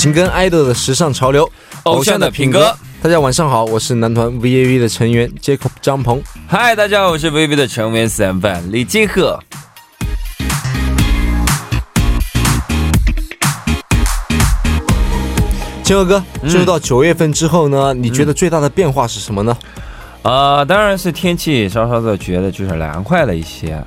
紧跟 idol 的时尚潮流，偶像的品格。大家晚上好，我是男团 VAV 的成员 Jacob 张鹏。嗨，大家好，我是 VAV 的成员 Sam Van 李金赫。金赫哥，进入到九月份之后呢，你觉得最大的变化是什么呢？啊，当然是天气稍稍的觉得就是凉快了一些啊，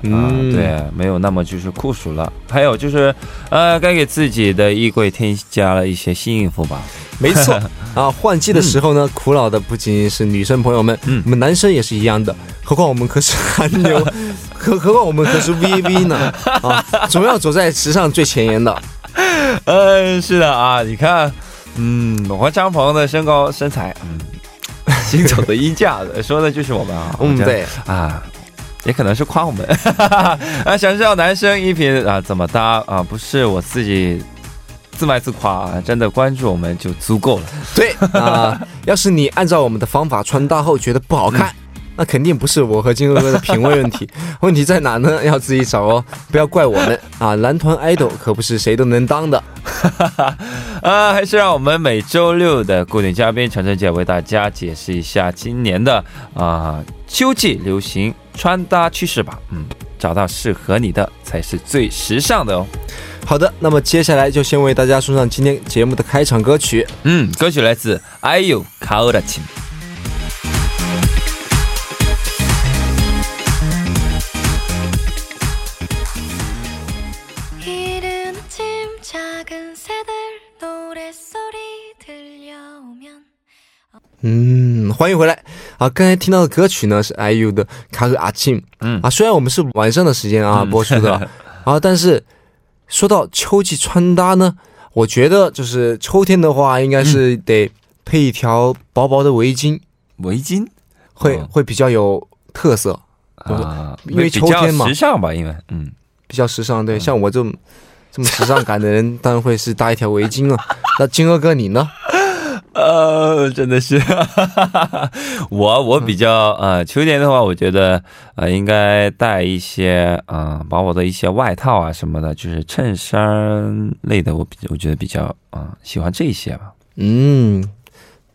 对，没有那么就是酷暑了。还有就是，呃，该给自己的衣柜添加了一些新衣服吧。没错 啊，换季的时候呢，苦恼的不仅仅是女生朋友们，嗯，我们男生也是一样的。何况我们可是韩流，何何况我们可是 VV 呢啊，总要走在时尚最前沿的。嗯，是的啊，你看，嗯，我和张鹏的身高身材，嗯。行走的衣架子，说的就是我们啊。嗯，对啊，也可能是夸我们啊。想知道男生衣品啊怎么搭啊？不是我自己自卖自夸啊，真的关注我们就足够了。对啊，要是你按照我们的方法穿搭后觉得不好看。那肯定不是我和金哥哥的品味问题，问题在哪呢？要自己找哦，不要怪我们啊！男团 idol 可不是谁都能当的，啊，还是让我们每周六的固定嘉宾陈晨姐为大家解释一下今年的啊秋季流行穿搭趋势吧。嗯，找到适合你的才是最时尚的哦。好的，那么接下来就先为大家送上今天节目的开场歌曲。嗯，歌曲来自 IU Kaorachi。嗯，欢迎回来啊！刚才听到的歌曲呢是 IU 的《卡和阿庆》。嗯啊，虽然我们是晚上的时间啊播出的啊，但是说到秋季穿搭呢，我觉得就是秋天的话，应该是得配一条薄薄的围巾。围巾会会比较有特色啊，因为秋天嘛，时尚吧，因为嗯比较时尚。对，像我这么这么时尚感的人，当然会是搭一条围巾了。那金哥哥你呢？呃，真的是，我我比较呃，秋天的话，我觉得呃，应该带一些啊，把我的一些外套啊什么的，就是衬衫类的，我比我觉得比较啊，喜欢这些吧。嗯，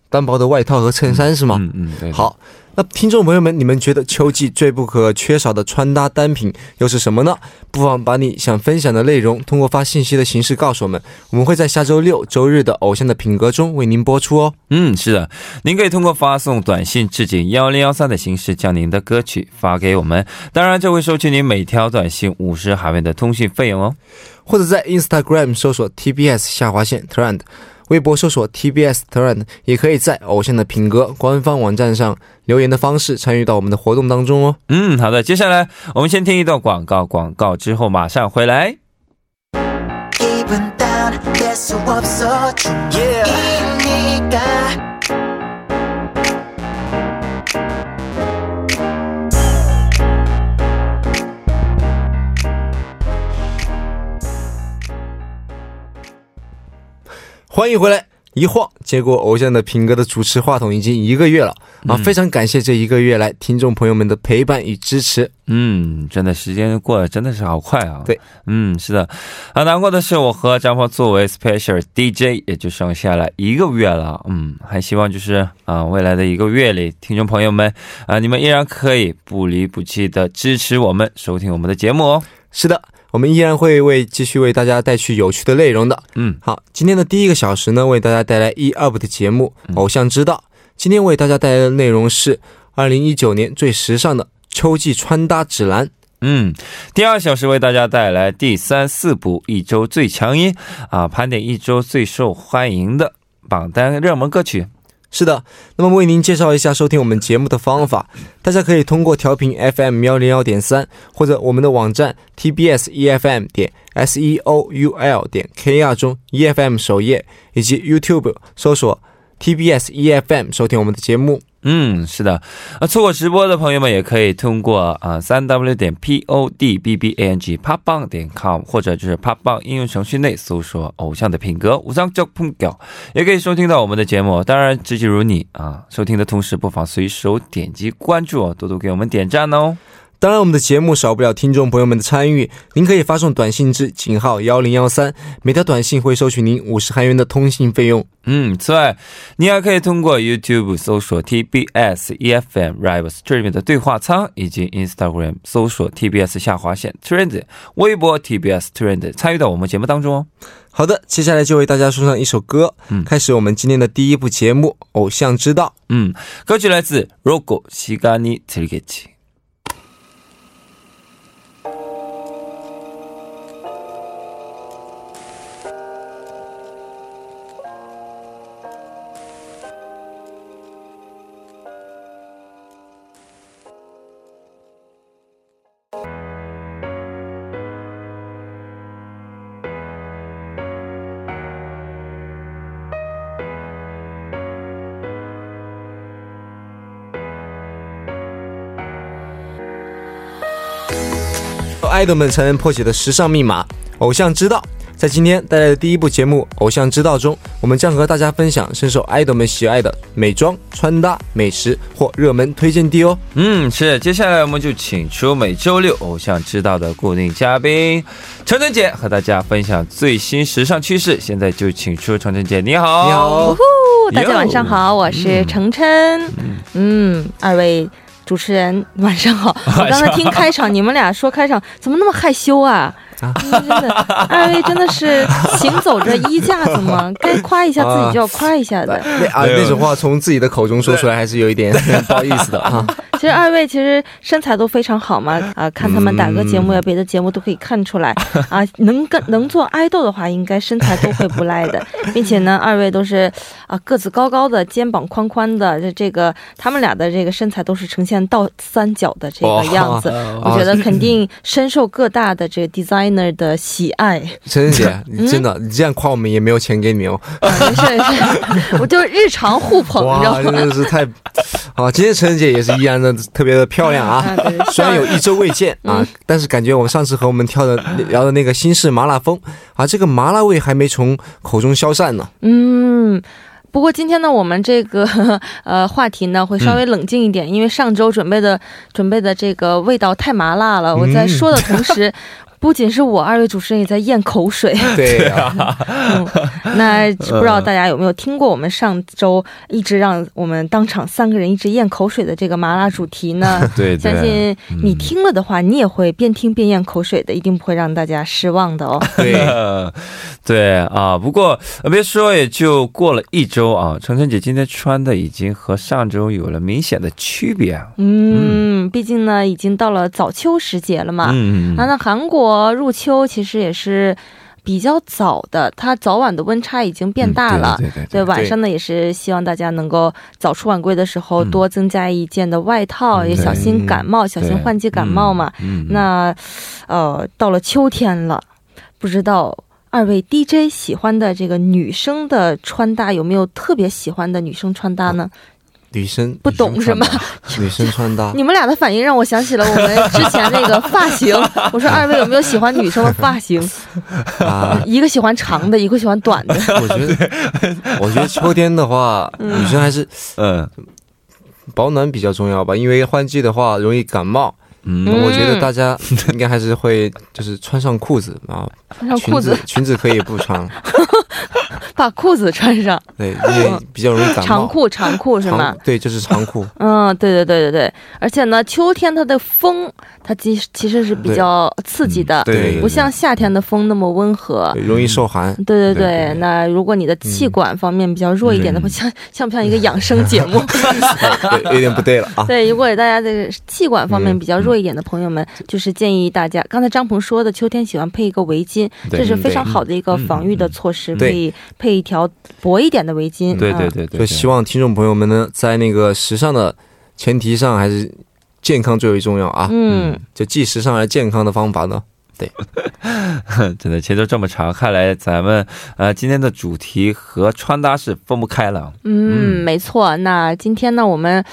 单薄的外套和衬衫是吗？嗯嗯，对。好。那听众朋友们，你们觉得秋季最不可缺少的穿搭单品又是什么呢？不妨把你想分享的内容通过发信息的形式告诉我们，我们会在下周六周日的《偶像的品格》中为您播出哦。嗯，是的，您可以通过发送短信至警幺零幺三的形式将您的歌曲发给我们，当然这会收取您每条短信五十韩元的通讯费用哦。或者在 Instagram 搜索 TBS 下划线 Trend。微博搜索 TBS Trend，也可以在偶像的品格官方网站上留言的方式参与到我们的活动当中哦。嗯，好的，接下来我们先听一段广告，广告之后马上回来。欢迎回来！一晃接过偶像的品格的主持话筒已经一个月了啊，非常感谢这一个月来听众朋友们的陪伴与支持。嗯，真的时间过得真的是好快啊。对，嗯，是的。啊，难过的是我和张峰作为 special DJ 也就剩下了一个月了。嗯，还希望就是啊，未来的一个月里，听众朋友们啊，你们依然可以不离不弃的支持我们，收听我们的节目哦。是的。我们依然会为继续为大家带去有趣的内容的。嗯，好，今天的第一个小时呢，为大家带来一二部的节目《偶像之道》。今天为大家带来的内容是二零一九年最时尚的秋季穿搭指南。嗯，第二小时为大家带来第三四部一周最强音啊，盘点一周最受欢迎的榜单热门歌曲。是的，那么为您介绍一下收听我们节目的方法，大家可以通过调频 FM 幺零幺点三，或者我们的网站 TBS EFM 点 S E O U L 点 K R 中 EFM 首页，以及 YouTube 搜索 TBS EFM 收听我们的节目。嗯，是的，啊，错过直播的朋友们也可以通过啊三 w 点 p o d b b a n g p o p b a n g 点 com 或者就是 p o p b a n g 应用程序内搜索“偶像的品格”五脏叫碰掉，也可以收听到我们的节目。当然，直击如你啊，收听的同时不妨随手点击关注哦，多多给我们点赞哦。当然，我们的节目少不了听众朋友们的参与。您可以发送短信至井号幺零幺三，每条短信会收取您五十韩元的通信费用。嗯，此外，您还可以通过 YouTube 搜索 TBS EFM Live Stream 的对话舱，以及 Instagram 搜索 TBS 下划线 Trend，微博 TBS Trend 参与到我们节目当中哦。好的，接下来就为大家送上一首歌，嗯，开始我们今天的第一部节目《偶像之道》。嗯，歌曲来自 Rogo Shigani t r i g e t i 爱豆们才能破解的时尚密码，偶像之道。在今天带来的第一部节目《偶像之道》中，我们将和大家分享深受爱豆们喜爱的美妆、穿搭、美食或热门推荐地哦。嗯，是。接下来我们就请出每周六《偶像之道》的固定嘉宾程程姐，和大家分享最新时尚趋势。现在就请出程程姐，你好，你好，大家晚上好，我是程程。嗯，二位。主持人晚上好，我刚才听开场，你们俩说开场怎么那么害羞啊？真的，二位真的是行走着衣架子吗？该夸一下自己就要夸一下的。啊，那种话从自己的口中说出来，还是有一点不好意思的啊。其实 二位其实身材都非常好嘛，啊，看他们打歌节目呀，别的节目都可以看出来啊。能跟能做爱豆的话，应该身材都会不赖的，并且呢，二位都是啊个子高高的，肩膀宽宽的，这这个他们俩的这个身材都是呈现倒三角的这个样子，我觉得肯定深受各大的这个 designer 的喜爱。陈姐，你真的你这样夸我们也没有钱给你哦。没事没事，我就日常互捧，你知道吗？真的是太啊！今天陈姐也是依然的。特别的漂亮啊！虽然有一周未见啊，但是感觉我们上次和我们跳的聊的那个新式麻辣风啊，这个麻辣味还没从口中消散呢。嗯，不过今天呢，我们这个 呃话题呢会稍微冷静一点，因为上周准备的准备的这个味道太麻辣了。我在说的同时。不仅是我，二位主持人也在咽口水。对呀，那不知道大家有没有听过我们上周一直让我们当场三个人一直咽口水的这个麻辣主题呢？对，相信你听了的话，你也会边听边咽口水的，一定不会让大家失望的哦。对，对啊，不过别说，也就过了一周啊，程程姐今天穿的已经和上周有了明显的区别。嗯，毕竟呢，已经到了早秋时节了嘛。嗯啊，那韩国。入秋其实也是比较早的，它早晚的温差已经变大了。对对对，晚上呢也是希望大家能够早出晚归的时候多增加一件的外套，也小心感冒，小心换季感冒嘛。那呃，到了秋天了，不知道二位 DJ 喜欢的这个女生的穿搭有没有特别喜欢的女生穿搭呢？女生不懂是吗？女生穿搭，你们俩的反应让我想起了我们之前那个发型。我说二位有没有喜欢女生的发型？啊，一个喜欢长的，一个喜欢短的。我觉得，我觉得秋天的话，女生还是嗯，保暖比较重要吧，因为换季的话容易感冒。嗯，我觉得大家应该还是会就是穿上裤子啊，穿上裤子，裙子可以不穿。把裤子穿上，对，因为比较容易感冒。长裤，长裤是吗？对，就是长裤。嗯，对对对对对。而且呢，秋天它的风，它其实其实是比较刺激的，对，不像夏天的风那么温和，容易受寒。对对对。那如果你的气管方面比较弱一点的话，像像不像一个养生节目？有点不对了啊。对，如果大家这个气管方面比较弱一点的朋友们，就是建议大家，刚才张鹏说的，秋天喜欢配一个围巾，这是非常好的一个防御的措施，可以配。一条薄一点的围巾，对对对对，就希望听众朋友们呢，在那个时尚的前提上，还是健康最为重要啊。嗯，就既时尚而健康的方法呢，对，真的，前奏这么长，看来咱们呃今天的主题和穿搭是分不开了。嗯，没错。那今天呢，我们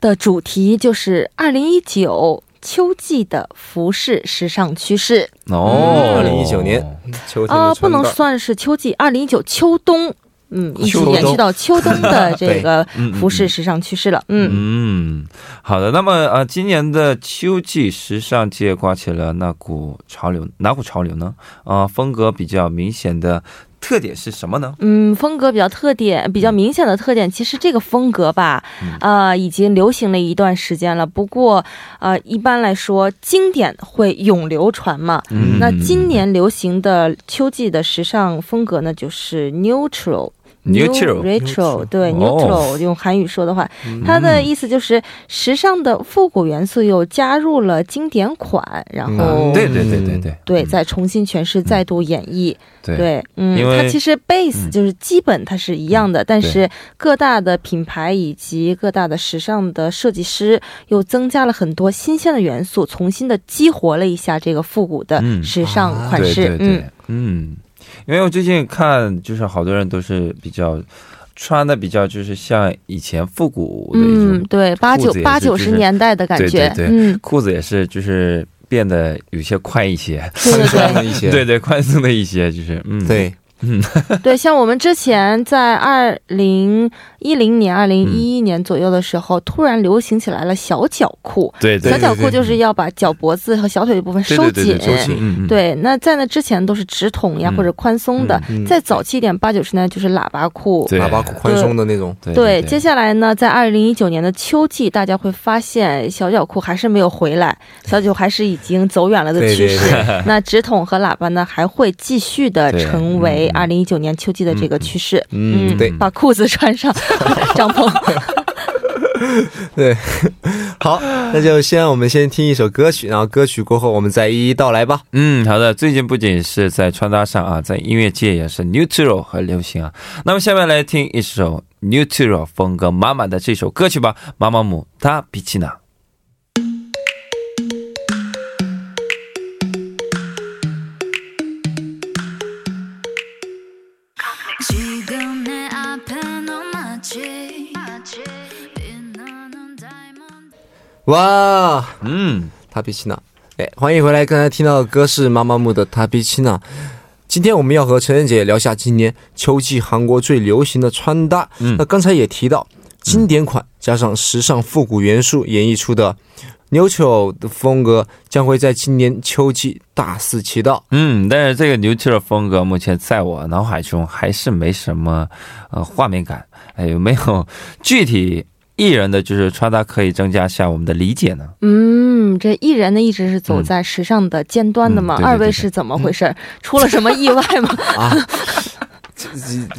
的主题就是二零一九。秋季的服饰时尚趋势哦，二零一九年秋天啊，不能算是秋季，二零一九秋冬。嗯，一直延续到秋冬的 这个服饰时尚趋势了。嗯嗯，好的。那么呃，今年的秋季时尚界刮起了那股潮流，哪股潮流呢？啊，风格比较明显的。特点是什么呢？嗯，风格比较特点比较明显的特点，其实这个风格吧，呃，已经流行了一段时间了。不过，呃，一般来说，经典会永流传嘛。那今年流行的秋季的时尚风格呢，就是 neutral。neutral，对，neutral，用韩语说的话，它的意思就是时尚的复古元素又加入了经典款，然后对对对对对，对，再重新诠释，再度演绎，对，嗯，它其实 base 就是基本它是一样的，但是各大的品牌以及各大的时尚的设计师又增加了很多新鲜的元素，重新的激活了一下这个复古的时尚款式，嗯。嗯。因为我最近看，就是好多人都是比较穿的比较，就是像以前复古的一种，对八九八九十年代的感觉，对对对，裤子也是就是变得有些宽一些，宽松的一些，对对宽松的一些，就是嗯对。嗯，对，像我们之前在二零一零年、二零一一年左右的时候，突然流行起来了小脚裤。对，小脚裤就是要把脚脖子和小腿的部分收紧。收紧。对，那在那之前都是直筒呀或者宽松的。再早期一点，八九十年代就是喇叭裤。喇叭裤宽松的那种。对，接下来呢，在二零一九年的秋季，大家会发现小脚裤还是没有回来，小脚还是已经走远了的趋势。那直筒和喇叭呢，还会继续的成为。二零一九年秋季的这个趋势，嗯，对，把裤子穿上，帐篷，对，好，那就先我们先听一首歌曲，然后歌曲过后我们再一一道来吧。嗯，好的。最近不仅是在穿搭上啊，在音乐界也是 neutral 很流行啊。那么下面来听一首 neutral 风格满满的这首歌曲吧，《妈妈姆他比奇娜》。哇，嗯，塔比奇娜，哎，欢迎回来！刚才听到的歌是妈妈木的塔比奇娜。今天我们要和陈仁姐聊下今年秋季韩国最流行的穿搭。嗯，那刚才也提到，经典款加上时尚复古元素演绎出的 neutral 的风格，将会在今年秋季大肆其道。嗯，但是这个 neutral 风格目前在我脑海中还是没什么呃画面感。哎，有没有具体？艺人的就是穿搭可以增加下我们的理解呢。嗯，这艺人呢一直是走在时尚的尖端的嘛。二位是怎么回事？出了什么意外吗？啊，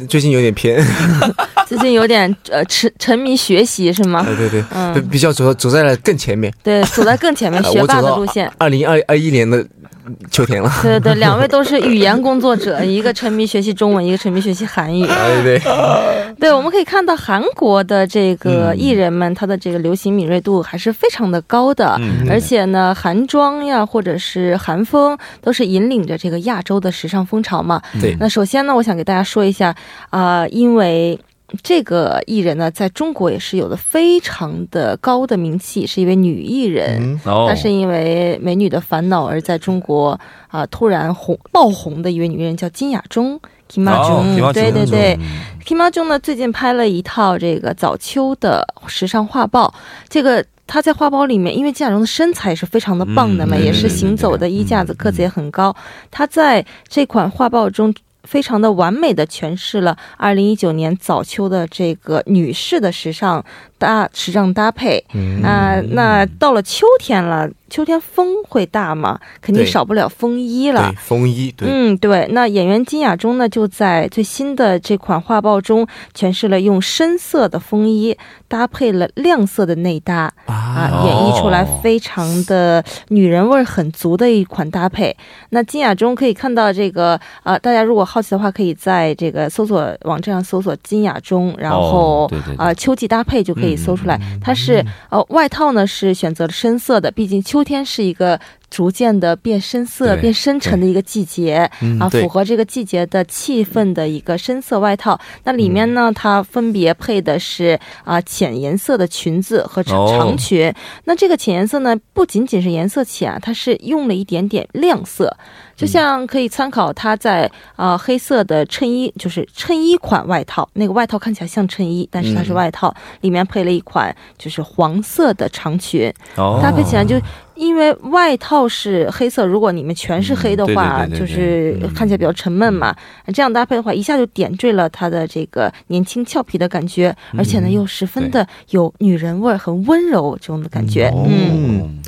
最近有点偏，最近有点呃沉沉迷学习是吗？对对对，嗯，比较走走在了更前面。对，走在更前面，学霸的路线。二零二二一年的。秋天了，对对，两位都是语言工作者，一个沉迷学习中文，一个沉迷学习韩语。对 对，对，我们可以看到韩国的这个艺人们，他的这个流行敏锐度还是非常的高的，而且呢，韩妆呀，或者是韩风，都是引领着这个亚洲的时尚风潮嘛。对，那首先呢，我想给大家说一下啊，因为。这个艺人呢，在中国也是有的非常的高的名气，是一位女艺人。她是因为《美女的烦恼》而在中国啊突然红爆红的一位女艺人，叫金雅中。Kim Ma Jung，对对对，Kim Ma Jung 呢最近拍了一套这个早秋的时尚画报。这个她在画报里面，因为金雅中的身材也是非常的棒的嘛，也是行走的衣架子，个子也很高。她在这款画报中。非常的完美的诠释了二零一九年早秋的这个女士的时尚搭时尚搭配啊，那到了秋天了。秋天风会大嘛，肯定少不了风衣了。风衣，对，嗯，对。那演员金雅中呢，就在最新的这款画报中诠释了用深色的风衣搭配了亮色的内搭啊，演绎出来非常的女人味很足的一款搭配。那金雅中可以看到这个啊，大家如果好奇的话，可以在这个搜索网站上搜索金雅中，然后啊秋季搭配就可以可以搜出来。它是呃外套呢是选择了深色的，毕竟。秋天是一个逐渐的变深色、变深沉的一个季节啊，符合这个季节的气氛的一个深色外套。那里面呢，它分别配的是啊浅颜色的裙子和长裙。那这个浅颜色呢，不仅仅是颜色浅，它是用了一点点亮色。就像可以参考它在啊黑色的衬衣，就是衬衣款外套，那个外套看起来像衬衣，但是它是外套，里面配了一款就是黄色的长裙，搭配起来就因为外套是黑色，如果你们全是黑的话，就是看起来比较沉闷嘛。这样搭配的话，一下就点缀了他的这个年轻俏皮的感觉，而且呢又十分的有女人味很温柔这种的感觉，嗯。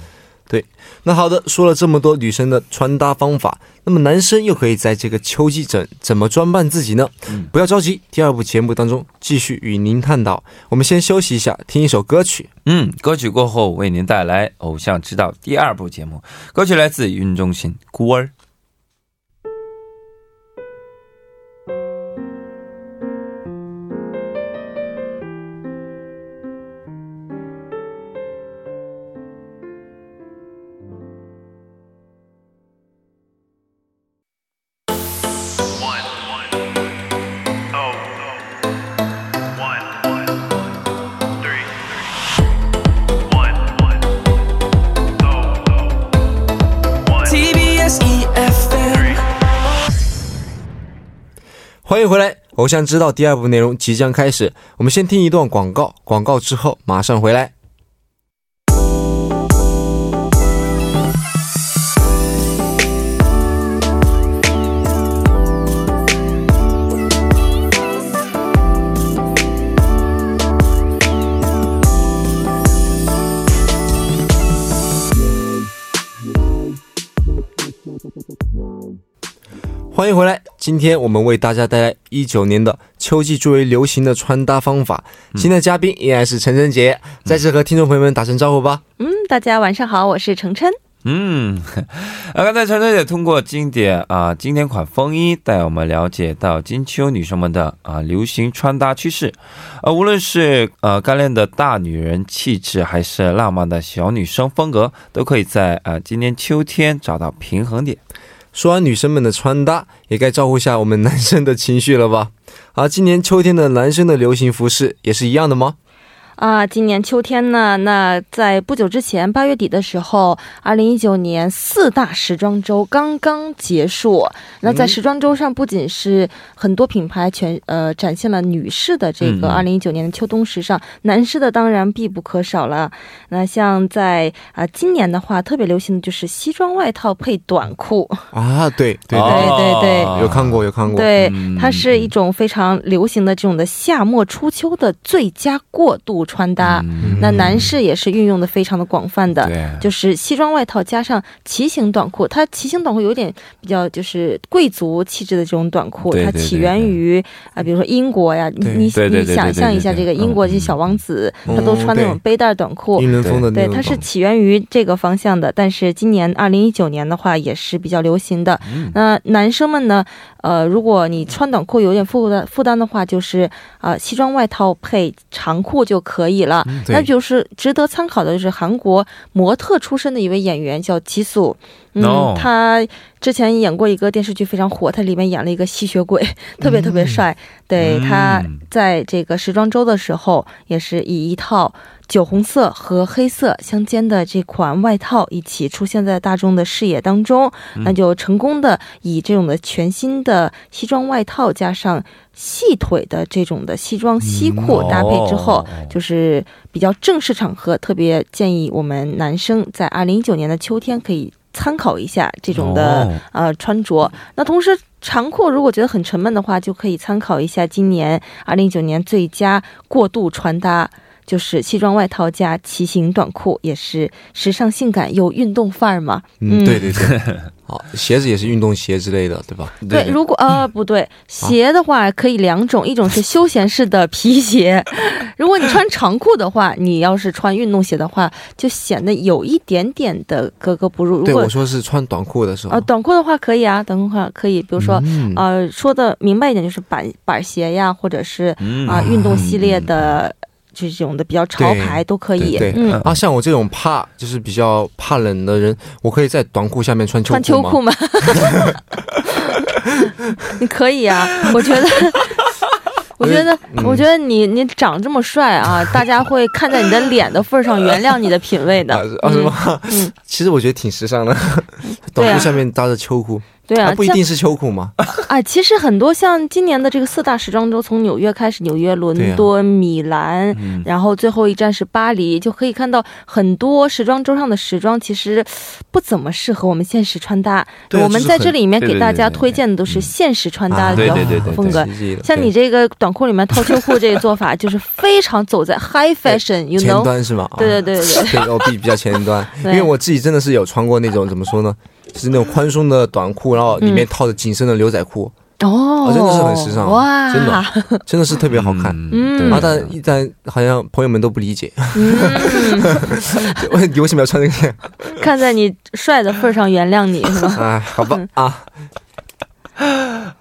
对，那好的，说了这么多女生的穿搭方法，那么男生又可以在这个秋季怎怎么装扮自己呢、嗯？不要着急，第二部节目当中继续与您探讨。我们先休息一下，听一首歌曲。嗯，歌曲过后为您带来《偶像之道》第二部节目，歌曲来自云中心《孤儿》。欢迎回来，《偶像知道》第二部内容即将开始，我们先听一段广告，广告之后马上回来。欢迎回来，今天我们为大家带来一九年的秋季最为流行的穿搭方法。今天的嘉宾依然是陈晨姐，再次和听众朋友们打声招呼吧。嗯，大家晚上好，我是程琛。嗯，啊，刚才陈晨姐通过经典啊经典款风衣带我们了解到金秋女生们的啊流行穿搭趋势。啊，无论是呃干练的大女人气质，还是浪漫的小女生风格，都可以在啊今年秋天找到平衡点。说完女生们的穿搭，也该照顾下我们男生的情绪了吧？啊，今年秋天的男生的流行服饰也是一样的吗？啊，今年秋天呢，那在不久之前，八月底的时候，二零一九年四大时装周刚刚结束。那在时装周上，不仅是很多品牌全呃展现了女士的这个二零一九年的秋冬时尚，男士的当然必不可少了。那像在啊今年的话，特别流行的就是西装外套配短裤啊，对对对对对，有看过有看过。对，它是一种非常流行的这种的夏末初秋的最佳过渡。穿搭，那男士也是运用的非常的广泛的，就是西装外套加上骑行短裤。它骑行短裤有点比较就是贵族气质的这种短裤，它起源于啊，比如说英国呀，你你你想象一下，这个英国这些小王子，他都穿那种背带短裤，英伦风的，对，它是起源于这个方向的。但是今年二零一九年的话，也是比较流行的。那男生们呢？呃，如果你穿短裤有点负担负担的话，就是啊，西装外套配长裤就可以了。那就是值得参考的，就是韩国模特出身的一位演员叫吉素，嗯，他之前演过一个电视剧非常火，他里面演了一个吸血鬼，特别特别帅。对，他在这个时装周的时候，也是以一套。酒红色和黑色相间的这款外套一起出现在大众的视野当中，那就成功的以这种的全新的西装外套加上细腿的这种的西装西裤搭配之后，就是比较正式场合，特别建议我们男生在二零一九年的秋天可以参考一下这种的呃穿着。那同时长裤如果觉得很沉闷的话，就可以参考一下今年二零一九年最佳过渡穿搭。就是西装外套加骑行短裤，也是时尚性感又运动范儿嘛。嗯，对对对。好，鞋子也是运动鞋之类的，对吧？对，如果呃不对，鞋的话可以两种，一种是休闲式的皮鞋。如果你穿长裤的话，你要是穿运动鞋的话，就显得有一点点的格格不入。对，我说是穿短裤的时候。呃，短裤的话可以啊，短裤的话可以，比如说呃，说的明白一点就是板板鞋呀，或者是啊运动系列的。这种的比较潮牌都可以。对，嗯啊，像我这种怕就是比较怕冷的人，我可以在短裤下面穿秋穿秋裤吗？你可以啊，我觉得。我觉得，我觉得你你长这么帅啊，大家会看在你的脸的份上原谅你的品味的。啊，是吗？嗯，其实我觉得挺时尚的，短裤下面搭着秋裤。对啊，不一定是秋裤吗？啊，其实很多像今年的这个四大时装周，从纽约开始，纽约、伦敦、米兰，然后最后一站是巴黎，就可以看到很多时装周上的时装其实不怎么适合我们现实穿搭。我们在这里面给大家推荐的都是现实穿搭的风格。像你这个短裤里面套秋裤这个做法，就是非常走在 high fashion，you know？前端是吗？对对对对对，我 比比较前端，因为我自己真的是有穿过那种怎么说呢？是那种宽松的短裤，然后里面套着紧身的牛仔裤，哦，真的是很时尚，哇，真的，真的是特别好看，嗯，啊，但但好像朋友们都不理解，你 为什么要穿这个？看在你帅的份上，原谅你是吧？哎，好吧，啊，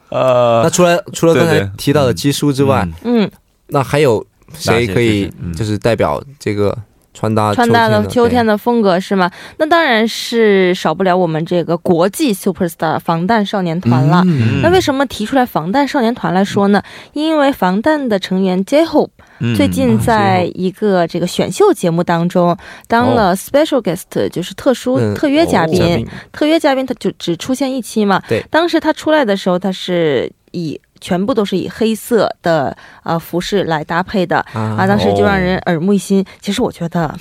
呃，那除了除了刚才提到的基叔之外，嗯，那还有谁可以就是代表这个？穿搭穿搭的秋天的风格是吗？那当然是少不了我们这个国际 superstar 防弹少年团了。那为什么提出来防弹少年团来说呢？因为防弹的成员 J-Hope 最近在一个这个选秀节目当中当了 special guest，就是特殊特约嘉宾。特约嘉宾他就只出现一期嘛。对，当时他出来的时候，他是以。全部都是以黑色的呃服饰来搭配的啊，当时就让人耳目一新。其实我觉得。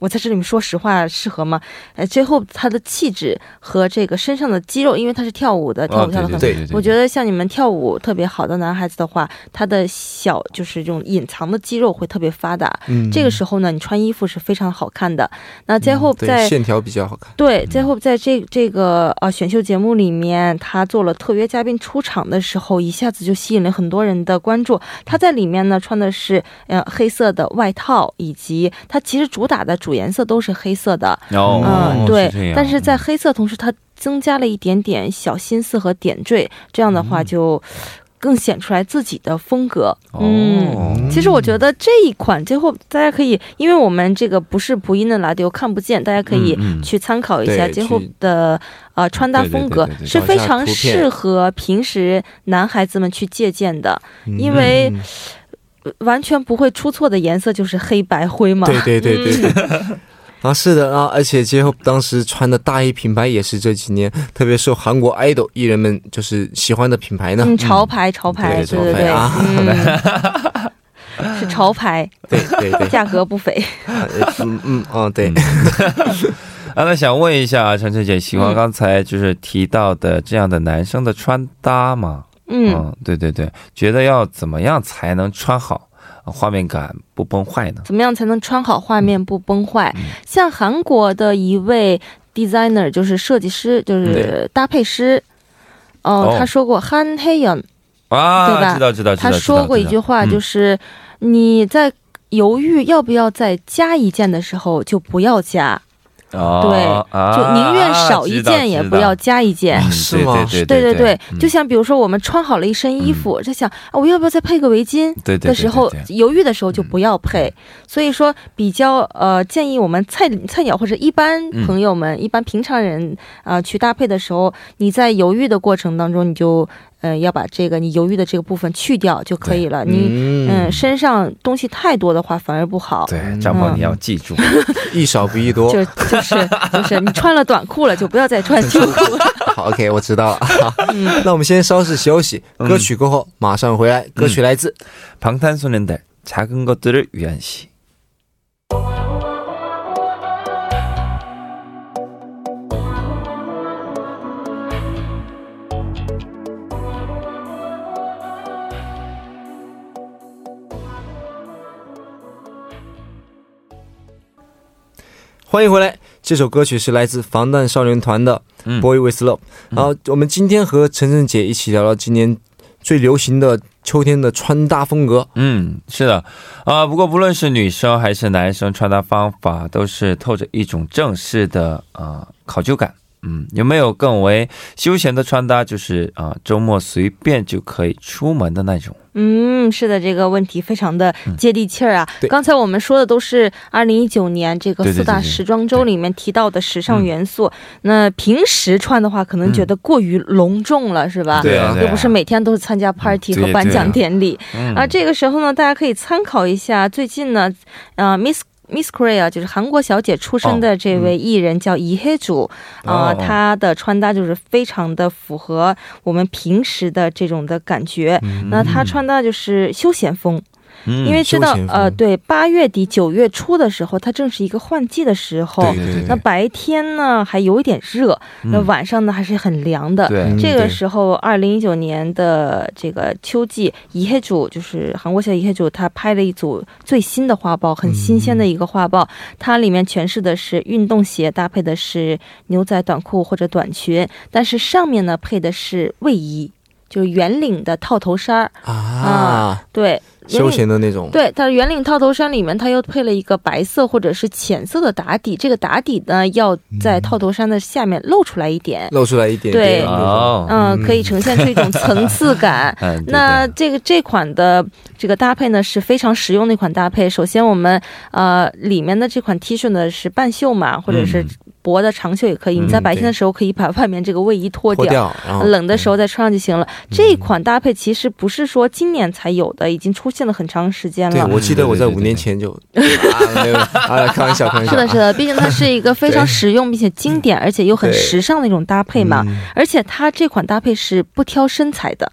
我在这里面说实话，适合吗？呃，最后他的气质和这个身上的肌肉，因为他是跳舞的，跳舞跳的很。对对对我觉得像你们跳舞特别好的男孩子的话，他的小就是这种隐藏的肌肉会特别发达。嗯。这个时候呢，你穿衣服是非常好看的。那最后在线条比较好看。对，最后在这这个呃选秀节目里面，他做了特约嘉宾出场的时候，一下子就吸引了很多人的关注。他在里面呢穿的是呃黑色的外套，以及他其实主打的主。颜色都是黑色的，嗯，对，但是在黑色同时，它增加了一点点小心思和点缀，这样的话就更显出来自己的风格。嗯，其实我觉得这一款最后大家可以，因为我们这个不是普音的拉丢看不见，大家可以去参考一下最后的呃穿搭风格是非常适合平时男孩子们去借鉴的，因为。完全不会出错的颜色就是黑白灰嘛？对对对对。啊，是的啊，而且结合当时穿的大衣品牌也是这几年特别受韩国 idol 艺人们就是喜欢的品牌呢。嗯，潮牌，潮牌，对对对啊，是潮牌，对对对，价格不菲。嗯嗯哦对。啊，那想问一下晨晨姐，喜欢刚才就是提到的这样的男生的穿搭吗？嗯，对对对，觉得要怎么样才能穿好，画面感不崩坏呢？怎么样才能穿好画面不崩坏？像韩国的一位 designer，就是设计师，就是搭配师，哦，他说过 Han Haeyeon，啊，对吧？知道知道知道。他说过一句话，就是你在犹豫要不要再加一件的时候，就不要加。对，就宁愿少一件也不要加一件，是吗？对对对，就像比如说我们穿好了一身衣服，在想啊，我要不要再配个围巾？的时候犹豫的时候就不要配。所以说，比较呃建议我们菜菜鸟或者一般朋友们、一般平常人啊去搭配的时候，你在犹豫的过程当中，你就。嗯，要把这个你犹豫的这个部分去掉就可以了。你嗯，身上东西太多的话反而不好。对，张宝你要记住，一少不一多。就就是就是，你穿了短裤了，就不要再穿秋裤。好，OK，我知道了。好，那我们先稍事休息，歌曲过后马上回来。歌曲来自방탄소년단작은것들을위한 시。 欢迎回来，这首歌曲是来自防弹少年团的《Boy with Love》。然后我们今天和晨晨姐一起聊聊今年最流行的秋天的穿搭风格。嗯，是的，啊，不过不论是女生还是男生，穿搭方法都是透着一种正式的啊考究感。嗯，有没有更为休闲的穿搭？就是啊，周末随便就可以出门的那种。嗯，是的，这个问题非常的接地气儿啊。刚才我们说的都是二零一九年这个四大时装周里面提到的时尚元素。那平时穿的话，可能觉得过于隆重了，是吧？对啊，又不是每天都是参加 party 和颁奖典礼啊。这个时候呢，大家可以参考一下最近呢，啊，Miss。Miss Korea 就是韩国小姐出身的这位艺人叫伊黑主啊，她的穿搭就是非常的符合我们平时的这种的感觉。那她穿搭就是休闲风。因为知道，呃，对，八月底九月初的时候，它正是一个换季的时候。对对对。那白天呢还有一点热，那晚上呢还是很凉的。对。这个时候，二零一九年的这个秋季，伊黑主就是韩国小伊黑主，他拍了一组最新的画报，很新鲜的一个画报。它里面诠释的是运动鞋搭配的是牛仔短裤或者短裙，但是上面呢配的是卫衣，就是圆领的套头衫啊。对。休闲的那种，对，它圆领套头衫里面，它又配了一个白色或者是浅色的打底。这个打底呢，要在套头衫的下面露出来一点，露出来一点，对，嗯，可以呈现出一种层次感。那这个这款的这个搭配呢，是非常实用的一款搭配。首先，我们呃里面的这款 T 恤呢是半袖嘛，或者是。薄的长袖也可以，你在白天的时候可以把外面这个卫衣脱掉，冷的时候再穿上就行了。这一款搭配其实不是说今年才有的，已经出现了很长时间了。对，我记得我在五年前就 啊，开玩笑，开玩笑。是的，是的，毕竟它是一个非常 实用并且经典，而且又很时尚的一种搭配嘛。而且它这款搭配是不挑身材的。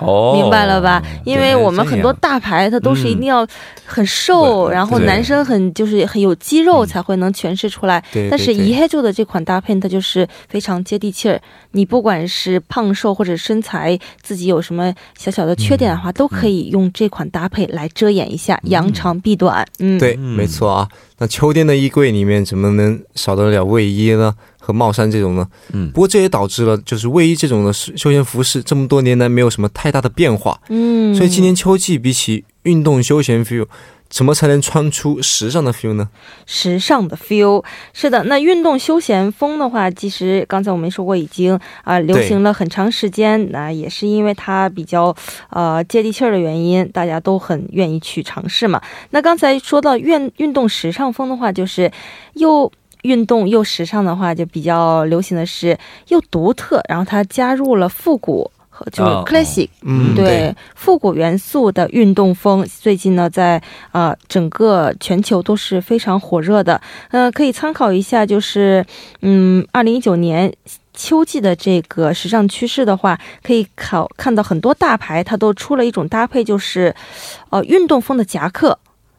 哦，明白了吧？因为我们很多大牌，它都是一定要很瘦，然后男生很就是很有肌肉才会能诠释出来。但是一黑做的这款搭配，它就是非常接地气儿。你不管是胖瘦或者身材自己有什么小小的缺点的话，都可以用这款搭配来遮掩一下，扬长避短。嗯，对，没错啊。那秋天的衣柜里面怎么能少得了卫衣呢？和帽衫这种呢？嗯，不过这也导致了，就是卫衣这种的休闲服饰这么多年来没有什么太大的变化。嗯，所以今年秋季比起运动休闲 feel。怎么才能穿出时尚的 feel 呢？时尚的 feel 是的，那运动休闲风的话，其实刚才我们说过，已经啊流行了很长时间。那也是因为它比较呃接地气儿的原因，大家都很愿意去尝试嘛。那刚才说到运运动时尚风的话，就是又运动又时尚的话，就比较流行的是又独特，然后它加入了复古。就是 classic，嗯，对，复古元素的运动风，最近呢，在啊整个全球都是非常火热的。呃，可以参考一下，就是嗯，二零一九年秋季的这个时尚趋势的话，可以考看到很多大牌，它都出了一种搭配，就是呃运动风的夹克。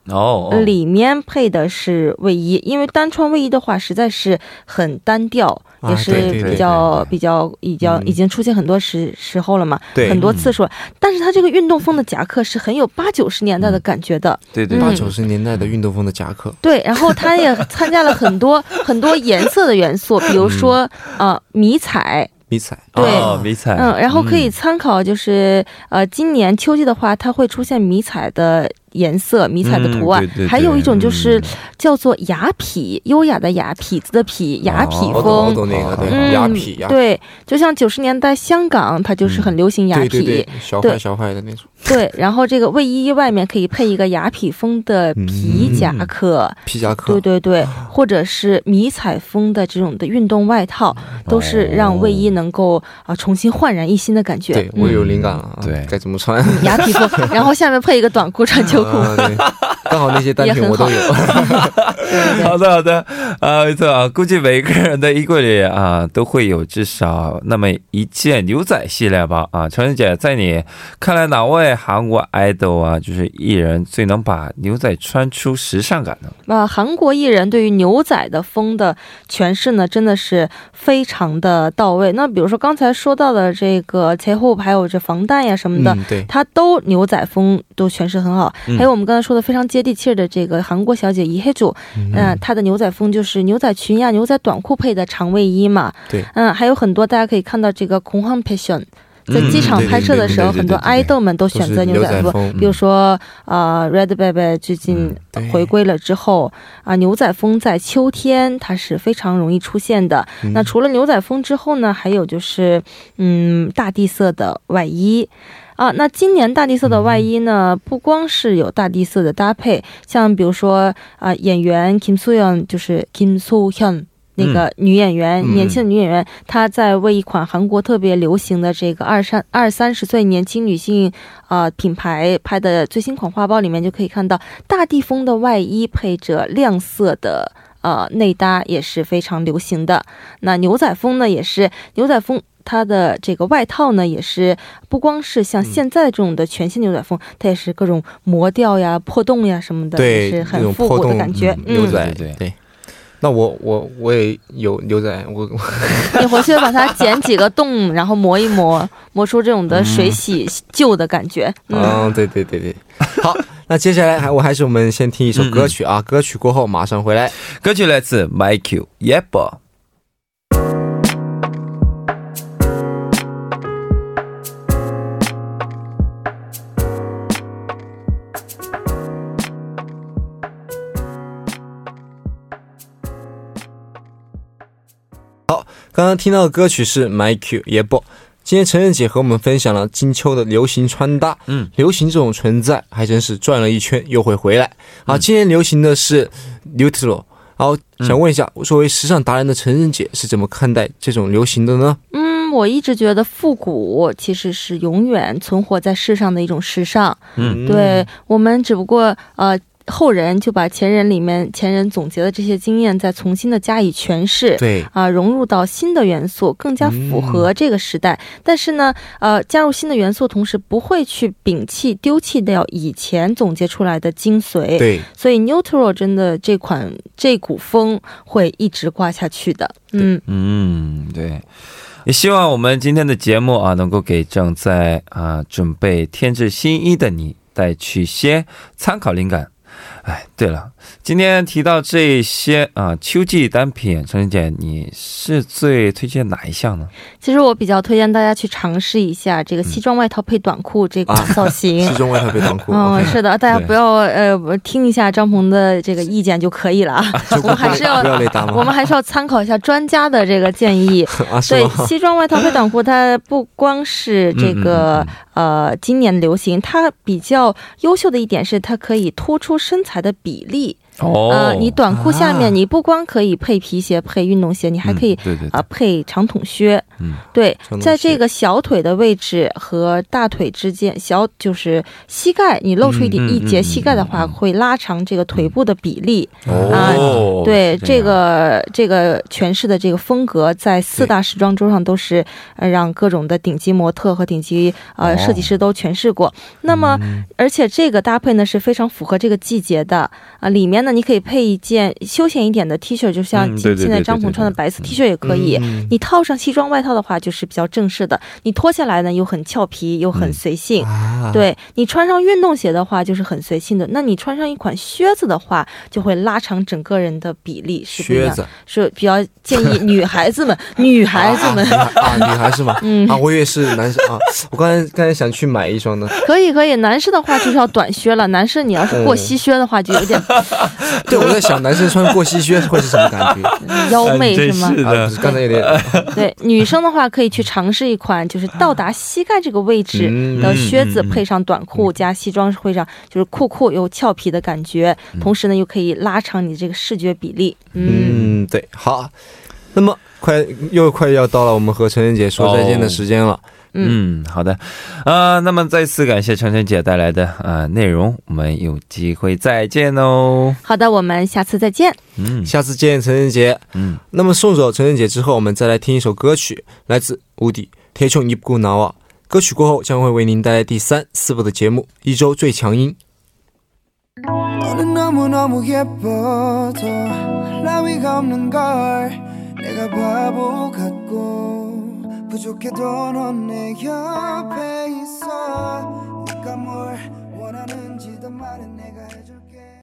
哦，里面配的是卫衣，因为单穿卫衣的话实在是很单调，也是比较比较已经已经出现很多时时候了嘛，很多次数。但是它这个运动风的夹克是很有八九十年代的感觉的，对对，八九十年代的运动风的夹克。对，然后它也参加了很多 很多颜色的元素，比如说呃迷彩。迷彩，对，迷彩，嗯，然后可以参考，就是呃，今年秋季的话，它会出现迷彩的颜色、迷彩的图案，还有一种就是叫做雅痞，优雅的雅，痞子的痞，雅痞风，嗯，雅痞，对，就像九十年代香港，它就是很流行雅痞，小坏小坏的那种。对，然后这个卫衣外面可以配一个雅痞风的皮夹克，皮夹克，对对对，或者是迷彩风的这种的运动外套，都是让卫衣能够啊重新焕然一新的感觉。对我有灵感了，对，该怎么穿？雅痞风，然后下面配一个短裤穿秋裤，刚好那些单品我都有。好的好的，啊没错啊，估计每个人的衣柜里啊都会有至少那么一件牛仔系列吧？啊，程晨姐，在你看来哪位？韩国 idol 啊，就是艺人最能把牛仔穿出时尚感呢。那韩国艺人对于牛仔的风的诠释呢，真的是非常的到位。那比如说刚才说到的这个前后还有这防弹呀什么的，对，它都牛仔风都诠释很好。还有我们刚才说的非常接地气儿的这个韩国小姐伊黑祖，嗯，她的牛仔风就是牛仔裙呀、牛仔短裤配的长卫衣嘛。嗯，还有很多大家可以看到这个空旷的在机场拍摄的时候，很多爱豆们都选择牛仔。服，比如说啊，red baby 最近回归了之后啊，牛仔风在秋天它是非常容易出现的。那除了牛仔风之后呢，还有就是嗯，大地色的外衣。啊，那今年大地色的外衣呢，不光是有大地色的搭配，像比如说啊，演员 Kim So Hyun 就是 Kim So Hyun 那个女演员，年轻的女演员，她在为一款韩国特别流行的这个二三二三十岁年轻女性啊品牌拍的最新款花苞里面，就可以看到大地风的外衣配着亮色的呃内搭也是非常流行的。那牛仔风呢，也是牛仔风。它的这个外套呢，也是不光是像现在这种的全新牛仔风，它也是各种磨掉呀、破洞呀什么的，也是很复古的感觉。牛仔，对对。那我我我也有牛仔，我你回去把它剪几个洞，然后磨一磨，磨出这种的水洗旧的感觉。嗯，对对对对。好，那接下来还我还是我们先听一首歌曲啊，歌曲过后马上回来。歌曲来自 Michael Yep。刚刚听到的歌曲是 My Q 也不。今天陈人姐和我们分享了金秋的流行穿搭。嗯，流行这种存在还真是转了一圈又会回来。好，今天流行的是 Neutral。好，想问一下，作为时尚达人的陈人姐是怎么看待这种流行的呢？嗯，我一直觉得复古其实是永远存活在世上的一种时尚。嗯，对我们只不过呃。后人就把前人里面前人总结的这些经验再重新的加以诠释，对啊，融入到新的元素，更加符合这个时代。但是呢，呃，加入新的元素，同时不会去摒弃丢弃掉以前总结出来的精髓。对，所以 neutral 真的这款这股风会一直刮下去的。嗯嗯，对，也希望我们今天的节目啊，能够给正在啊准备添置新衣的你带去些参考灵感。哎，对了，今天提到这些啊，秋季单品，陈姐，你是最推荐哪一项呢？其实我比较推荐大家去尝试一下这个西装外套配短裤这个 造型。西装外套配短裤，嗯，是的，大家不要呃听一下张鹏的这个意见就可以了 啊，我们还是要我们还是要参考一下专家的这个建议。对，西装外套配短裤，它不光是这个呃今年流行，它比较优秀的一点是它可以突出身材。的比例。哦，你短裤下面你不光可以配皮鞋、配运动鞋，你还可以啊配长筒靴。嗯，对，在这个小腿的位置和大腿之间，小就是膝盖，你露出一点一截膝盖的话，会拉长这个腿部的比例。哦，对，这个这个诠释的这个风格，在四大时装周上都是让各种的顶级模特和顶级呃设计师都诠释过。那么，而且这个搭配呢是非常符合这个季节的啊，里面。那你可以配一件休闲一点的 T 恤，就像现在张鹏穿的白色 T 恤也可以。你套上西装外套的话，就是比较正式的。你脱下来呢，又很俏皮，又很随性。对你穿上运动鞋的话，就是很随性的。那你穿上一款靴子的话，就会拉长整个人的比例，是不一样。是比较建议女孩子们，女孩子们啊，女孩子嘛，嗯啊，我也是男生啊。我刚才刚才想去买一双呢。可以可以，男士的话就是要短靴了。男士你要是过膝靴的话，就有点。对，我在想男生穿过膝靴会是什么感觉？妖媚是吗？啊，刚才有点。对，女生的话可以去尝试一款，就是到达膝盖这个位置的靴子，配上短裤加西装，会上就是酷酷又俏皮的感觉，同时呢又可以拉长你这个视觉比例。嗯，对，好，那么快又快要到了我们和陈晨姐说再见的时间了。嗯，好的，呃，那么再次感谢程程姐带来的呃内容，我们有机会再见哦。好的，我们下次再见。嗯，下次见，程程姐。嗯，那么送走程程姐之后，我们再来听一首歌曲，来自无敌铁穹尼布纳瓦。歌曲过后将会为您带来第三、四部的节目，一周最强音。 부족해도 넌 내 옆에 있어 네가 뭘 원 부족해도 넌 내 옆에 있어. 네가 뭘